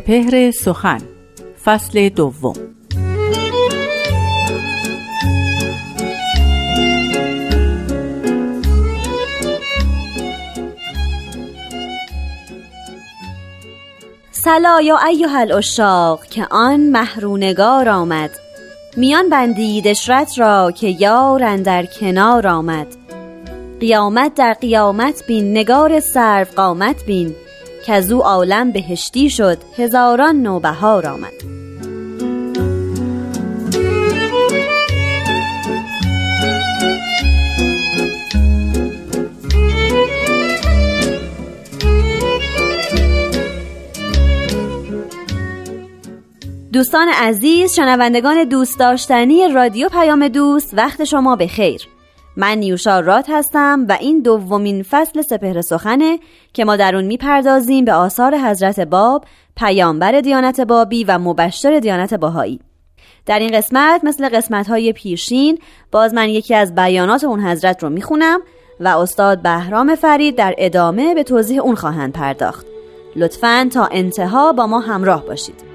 سپهر سخن فصل دوم. سلا یا ایها الاشاق که آن محرونگار آمد. میان بندید اشرت را که یار در کنار آمد. قیامت در قیامت بین نگار سرو قامت بین. که از او عالم بهشتی شد هزاران نوبهار آمد. دوستان عزیز شنوندگان دوست داشتنی رادیو پیام دوست وقت شما به خیر من نیوشا رات هستم و این دومین فصل سپهر سخنه که ما در اون می‌پردازیم به آثار حضرت باب پیامبر دیانت بابی و مبشر دیانت باهایی در این قسمت مثل قسمت های پیشین باز من یکی از بیانات اون حضرت رو می‌خونم و استاد بهرام فرید در ادامه به توضیح اون خواهند پرداخت. لطفا تا انتها با ما همراه باشید.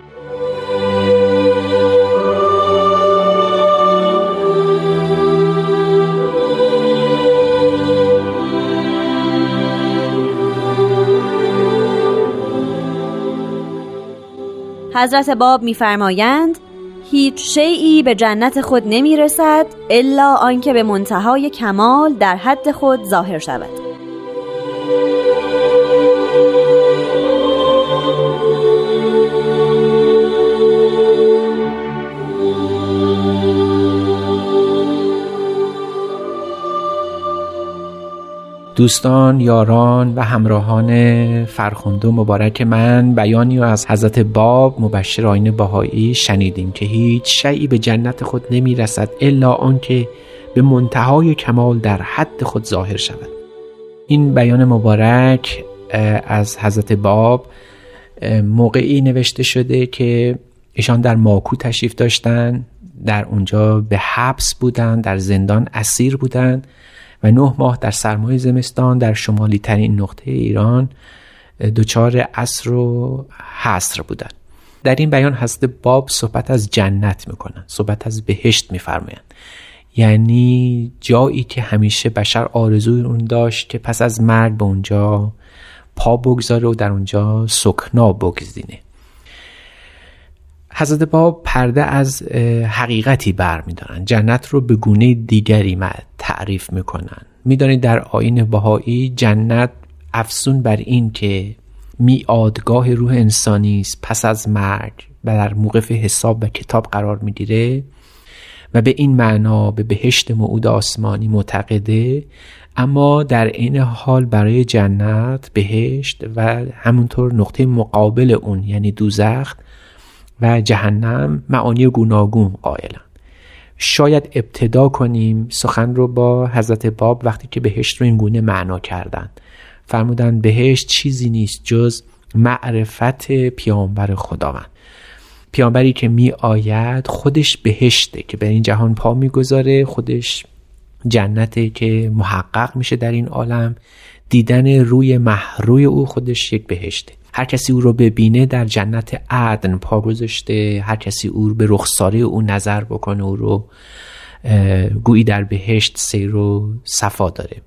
حضرت باب میفرمایند هیچ شیعی به جنت خود نمی رسد الا آنکه به منتهای کمال در حد خود ظاهر شود. دوستان یاران و همراهان فرخنده مبارک من. بیانی از حضرت باب مبشر آین بهایی شنیدیم که هیچ شیعی به جنت خود نمی رسد الا آنکه به منتهای کمال در حد خود ظاهر شود. این بیان مبارک از حضرت باب موقعی نوشته شده که ایشان در ماکو تشریف داشتن در اونجا به حبس بودند در زندان اسیر بودند و نه ماه در سرمای زمستان در شمالی ترین نقطه ایران دچار عصر و حصر بودن. در این بیان حضرت باب صحبت از جنت می‌کنن صحبت از بهشت میفرمایند. یعنی جایی که همیشه بشر آرزوی اون داشت که پس از مرگ به اونجا پا بگذاره و در اونجا سکنا بگزینه. حضرت باب پرده از حقیقتی بر میدارن. جنت رو به گونه دیگری تعریف می‌کنن. می‌دانید در آین بهایی جنت افسون بر این که میادگاه روح انسانی است پس از مرگ و در موقف حساب و کتاب قرار می‌گیره و به این معنا به بهشت موعود آسمانی معتقده اما در این حال برای جنت بهشت و همونطور نقطه مقابل اون یعنی دوزخ و جهنم معانی گوناگون قائلن. شاید ابتدا کنیم سخن رو با حضرت باب وقتی که بهشت رو این گونه معنا کردن. فرمودن بهشت چیزی نیست جز معرفت پیامبر خداوند. پیامبری که می آید خودش بهشته که به این جهان پا می‌گذاره خودش جنته که محقق میشه در این عالم. دیدن روی محروی او خودش یک بهشته. هر کسی او رو ببینه در جنت عدن پا گذاشته هر کسی او به رخساره او نظر بکنه او رو گویی در بهشت سیر و صفا داره.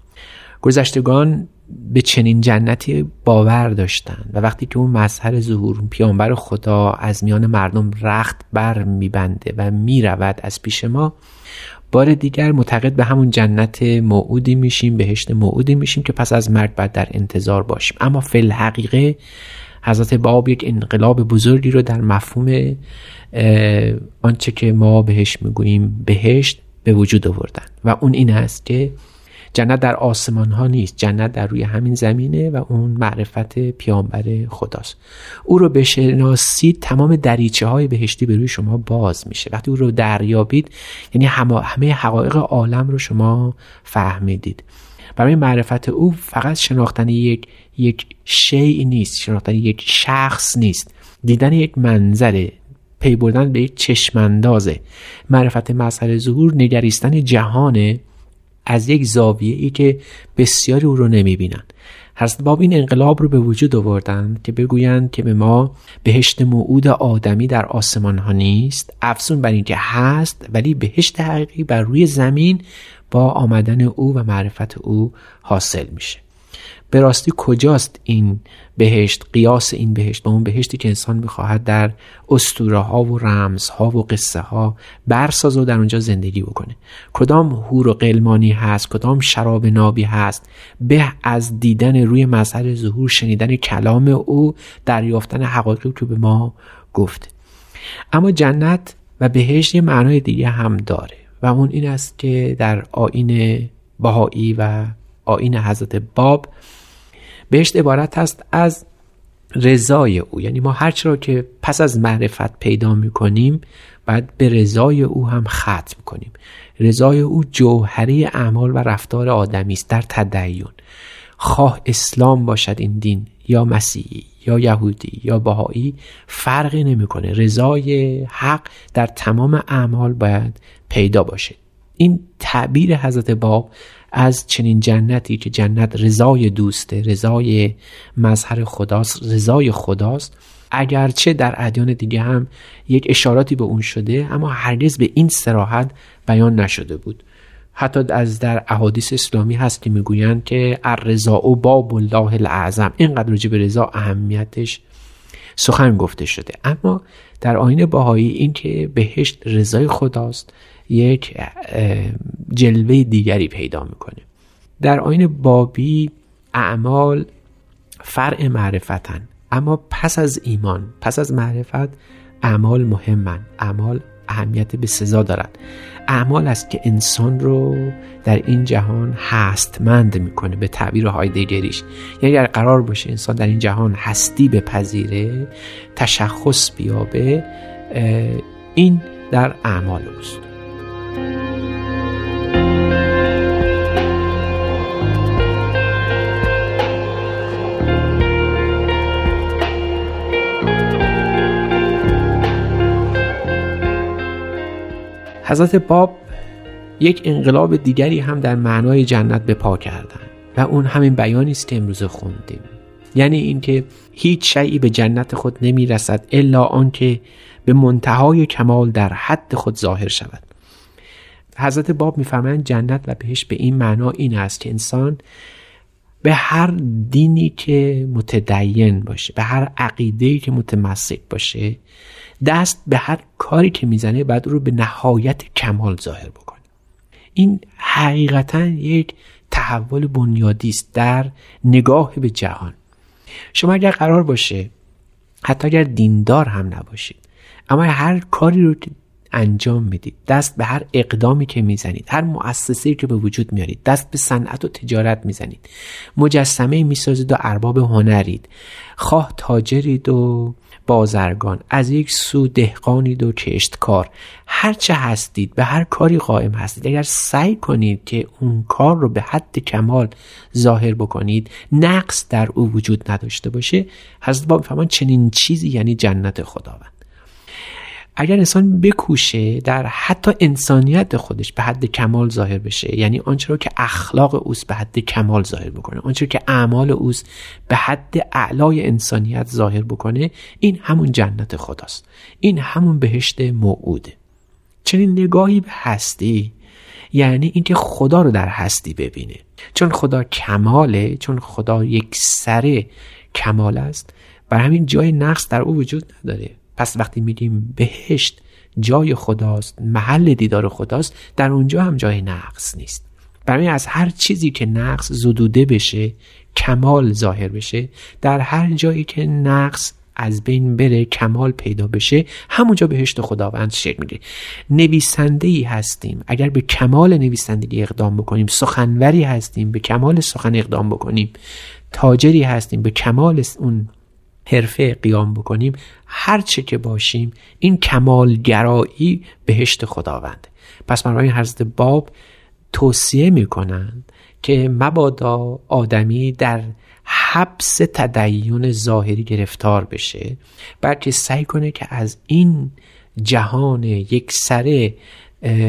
گذشتگان به چنین جنتی باور داشتند و وقتی که اون مظهر ظهور پیانبر خدا از میان مردم رخت بر میبنده و می‌رود از پیش ما بار دیگر معتقد به همون جنت موعودی میشیم بهشت موعودی میشیم که پس از مرگ بعد در انتظار باشیم. اما فی الحقیقه حضرت باب یک انقلاب بزرگی رو در مفهوم آنچه که ما بهش می‌گوییم بهشت به وجود آوردن. و اون این است که جنت در آسمان ها نیست جنت در روی همین زمینه و اون معرفت پیامبر خداست. او رو بشناسید تمام دریچه های بهشتی به روی شما باز میشه. وقتی او رو دریابید یعنی همه حقایق عالم رو شما فهمیدید. برای معرفت او فقط شناختن یک یک شیء نیست شناختن یک شخص نیست. دیدن یک منظره پی بردن به یک چشماندازه. معرفت مظهر ظهور نگریستن جهانه از یک زاویه ای که بسیاری او رو نمی‌بینن. حضرت باب این انقلاب رو به وجود آوردند که بگویند که به ما بهشت موعود آدمی در آسمان ها نیست. افزون بر اینکه هست ولی بهشت حقیقی بر روی زمین با آمدن او و معرفت او حاصل میشه. به راستی کجاست این بهشت؟ قیاس این بهشت با اون بهشتی که انسان می‌خواهد در استوره ها و رمز ها و قصه ها برساز و در اونجا زندگی بکنه. کدام هور و قلمانی هست؟ کدام شراب نابی هست؟ به از دیدن روی مظهر ظهور شنیدن کلام او دریافتن حقایقی که به ما گفته. اما جنت و بهشت یه معنای دیگه هم داره. و اون این است که در آین بهایی و آین حضرت باب بهشت عبارت هست از رضای او. یعنی ما هر را که پس از معرفت پیدا می‌کنیم باید به رضای او هم ختم کنیم رضای او جوهری اعمال و رفتار آدمی است در تدین. خواه اسلام باشد این دین. یا مسیحی یا یهودی یا بهایی فرقی نمی‌کنه. رضای حق در تمام اعمال باید پیدا باشه. این تعبیر حضرت باب از چنین جنتی که جنت رضای دوسته رضای مظهر خداست رضای خداست اگرچه در ادیان دیگه هم یک اشاراتی به اون شده اما هرگز به این سراحت بیان نشده بود. حتی از در احادیث اسلامی هست که می‌گویند که الرضا و باب الله الاعظم. اینقدر راجع به رضا اهمیتش سخن گفته شده. اما در آین باهایی این که بهشت رضای خداست یک جلوه دیگری پیدا می‌کنه. در آین بابی اعمال فرع معرفتن. اما پس از ایمان پس از معرفت اعمال مهمن. اعمال اهمیت به سزا دارد اعمال است که انسان رو در این جهان هستمند می‌کنه به تعبیر هایدگریش یعنی اگر قرار باشه انسان در این جهان هستی بپذیره تشخص بیابه این در اعمال اوست. حضرت باب یک انقلاب دیگری هم در معنای جنت به پا کردن و اون همین بیانی است که امروز خوندیم. یعنی اینکه هیچ شیعی به جنت خود نمی رسد الا آنکه به منتهای کمال در حد خود ظاهر شود. حضرت باب میفرمایند جنت و بهش به این معنا این است که انسان به هر دینی که متدین باشه به هر عقیده که متمسک باشه دست به هر کاری که می‌زنه بعد رو به نهایت کمال ظاهر بکنه. این حقیقتا یک تحول بنیادی است در نگاه به جهان. شما اگر قرار باشه حتی اگر دیندار هم نباشید اما هر کاری رو انجام می‌دید. دست به هر اقدامی که می‌زنید هر مؤسسه‌ای که به وجود میارید دست به صنعت و تجارت می‌زنید. مجسمه می‌سازید و ارباب هنرید. خواه تاجرید و بازرگان از یک سو دهقانید و کشتکار. هرچه هستید به هر کاری قائم هستید. اگر سعی کنید که اون کار رو به حد کمال ظاهر بکنید نقص در او وجود نداشته باشه حضرت باب فهمان چنین چیزی یعنی جنت خداوند. اگر انسان بکوشه در حتی انسانیت خودش به حد کمال ظاهر بشه یعنی آنچه رو که اخلاق اوست به حد کمال ظاهر بکنه آنچه که اعمال اوست به حد اعلای انسانیت ظاهر بکنه این همون جنت خداست. این همون بهشت موعوده چنین نگاهی به هستی یعنی اینکه خدا رو در هستی ببینه. چون خدا کماله چون خدا یک سره کمال است بر همین جای نقص در او وجود نداره. پس وقتی میگیم بهشت جای خداست محل دیدار خداست در اونجا هم جای نقص نیست. برای از هر چیزی که نقص زدوده بشه کمال ظاهر بشه در هر جایی که نقص از بین بره کمال پیدا بشه همونجا بهشت خداوند شکل می‌گیره. نویسنده ای هستیم. اگر به کمال نویسندگی اقدام بکنیم سخنوری هستیم به کمال سخن اقدام بکنیم. تاجری هستیم به کمال اون حرفه قیام بکنیم هر چه که باشیم این کمالگرایی بهشت خداوند. پس برای حضرت باب توصیه می‌کنند که مبادا آدمی در حبس تدین ظاهری گرفتار بشه بلکه سعی کنه که از این جهان یک سره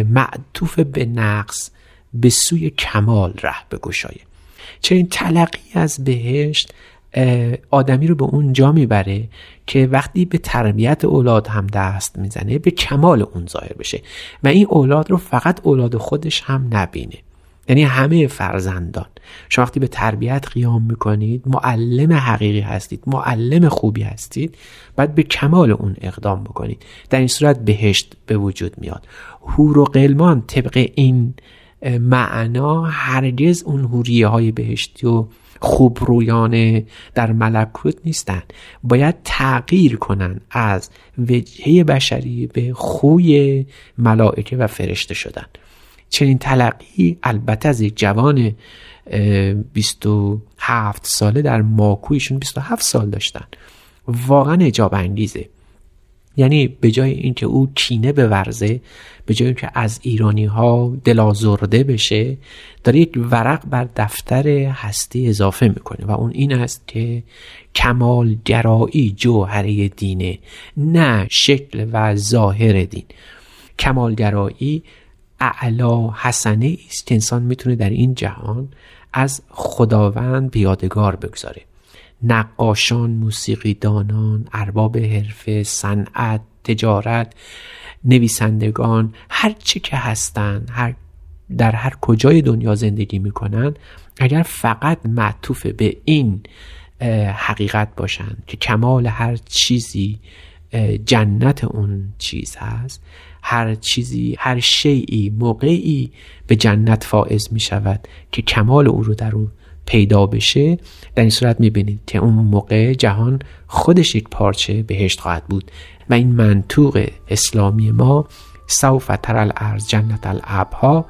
معطوف به نقص به سوی کمال ره بگشایه چنین تلقی از بهشت آدمی رو به اون جا می‌بره که وقتی به تربیت اولاد هم دست می‌زنه به کمال اون ظاهر بشه و این اولاد رو فقط اولاد خودش هم نبینه. یعنی همه فرزندان. شما وقتی به تربیت قیام می‌کنید معلم حقیقی هستید معلم خوبی هستید باید به کمال اون اقدام بکنید. در این صورت بهشت به وجود میاد. هور و قلمان طبق این معنا هرگز اون هوریه های بهشتی و خوب رویانه در ملکوت نیستن. باید تغییر کنن از وجهه بشری به خوی ملائکه و فرشته شدن. چنین تلقی البته از یک جوان 27 ساله در ماکویشون 27 سال داشتن. واقعا اجاب انگیزه. یعنی به جای اینکه او کینه بورزه به جای اینکه از ایرانی ها دلازرده بشه داره یک ورق بر دفتر هستی اضافه می‌کنه و اون این است که کمال گرایی جوهره دینه نه شکل و ظاهر دین. کمال گرایی اعلا حسنه است که انسان می‌تونه در این جهان از خداوند بیادگار بگذاره. نقاشان موسیقیدانان ارباب حرفه صنعت تجارت نویسندگان هر چه که هستند هر در هر کجای دنیا زندگی می‌کنن اگر فقط معطوف به این حقیقت باشند که کمال هر چیزی جنت اون چیز هست هر چیزی هر شیعی موقعی به جنت فائز می شود که کمال او رو در اون پیدا بشه در این صورت می‌بینید که اون موقع جهان خودش یک پارچه بهشت خواهد بود و این منطوق اسلامی ما سوف تر الارض جنت الابها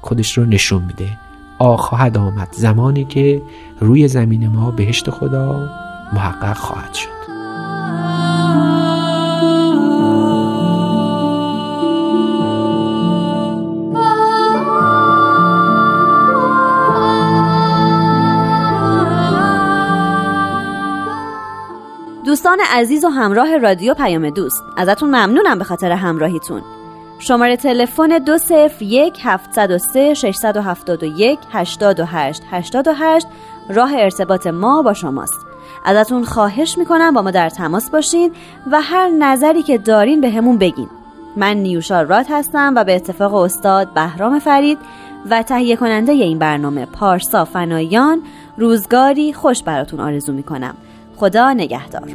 خودش رو نشون میده. آ خواهد آمد زمانی که روی زمین ما بهشت خدا محقق خواهد شد. دوستان عزیز و همراه رادیو پیام دوست. ازتون ممنونم به خاطر همراهیتون. شماره تلفن دو صفر یک هفتصد و سه ششصد و هفتاد و یک هشتاد و هشت هشتاد و هشت. راه ارتباط ما با شماست. ازتون خواهش می‌کنم با ما در تماس باشین و هر نظری که دارین به همون بگین. من نیوشا رات هستم و به اتفاق استاد بهرام فرید و تهیه کننده این برنامه پارسا فنایان روزگاری خوش براتون آرزو می‌کنم. خدا نگهدار.